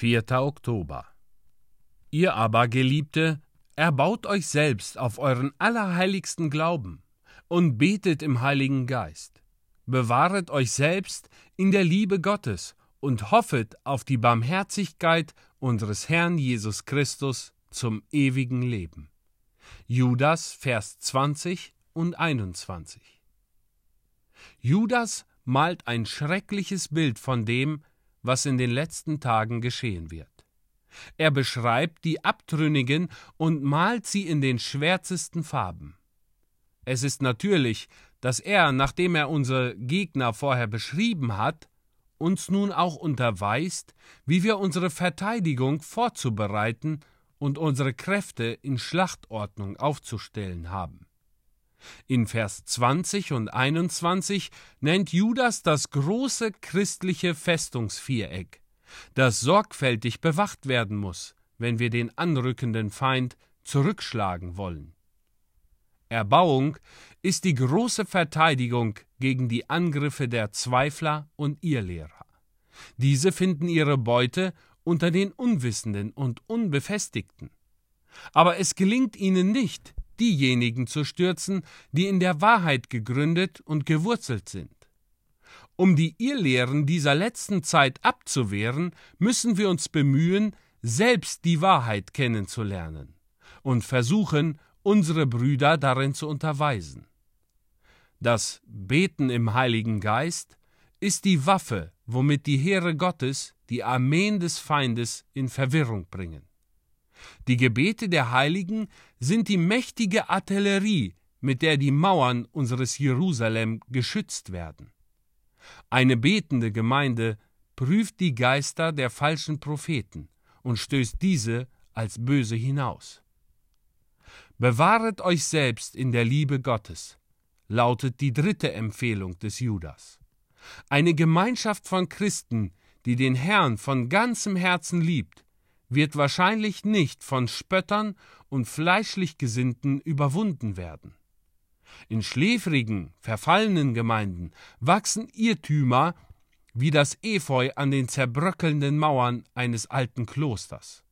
4. Oktober. Ihr aber, Geliebte, erbaut euch selbst auf euren allerheiligsten Glauben und betet im Heiligen Geist. Bewahret euch selbst in der Liebe Gottes und hoffet auf die Barmherzigkeit unseres Herrn Jesus Christus zum ewigen Leben. Judas, Vers 20 und 21. Judas malt ein schreckliches Bild von dem, was in den letzten Tagen geschehen wird. Er beschreibt die Abtrünnigen und malt sie in den schwärzesten Farben. Es ist natürlich, dass er, nachdem er unsere Gegner vorher beschrieben hat, uns nun auch unterweist, wie wir unsere Verteidigung vorzubereiten und unsere Kräfte in Schlachtordnung aufzustellen haben. In Vers 20 und 21 nennt Judas das große christliche Festungsviereck, das sorgfältig bewacht werden muss, wenn wir den anrückenden Feind zurückschlagen wollen. Erbauung ist die große Verteidigung gegen die Angriffe der Zweifler und Irrlehrer. Diese finden ihre Beute unter den Unwissenden und Unbefestigten. Aber es gelingt ihnen nicht, diejenigen zu stürzen, die in der Wahrheit gegründet und gewurzelt sind. Um die Irrlehren dieser letzten Zeit abzuwehren, müssen wir uns bemühen, selbst die Wahrheit kennenzulernen und versuchen, unsere Brüder darin zu unterweisen. Das Beten im Heiligen Geist ist die Waffe, womit die Heere Gottes die Armeen des Feindes in Verwirrung bringen. Die Gebete der Heiligen sind die mächtige Artillerie, mit der die Mauern unseres Jerusalem geschützt werden. Eine betende Gemeinde prüft die Geister der falschen Propheten und stößt diese als böse hinaus. Bewahret euch selbst in der Liebe Gottes, lautet die dritte Empfehlung des Judas. Eine Gemeinschaft von Christen, die den Herrn von ganzem Herzen liebt, wird wahrscheinlich nicht von Spöttern und fleischlich Gesinnten überwunden werden. In schläfrigen, verfallenen Gemeinden wachsen Irrtümer wie das Efeu an den zerbröckelnden Mauern eines alten Klosters.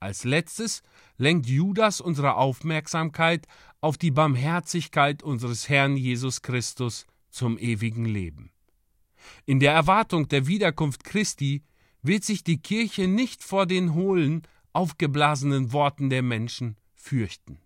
Als letztes lenkt Judas unsere Aufmerksamkeit auf die Barmherzigkeit unseres Herrn Jesus Christus zum ewigen Leben. In der Erwartung der Wiederkunft Christi wird sich die Kirche nicht vor den hohlen, aufgeblasenen Worten der Menschen fürchten.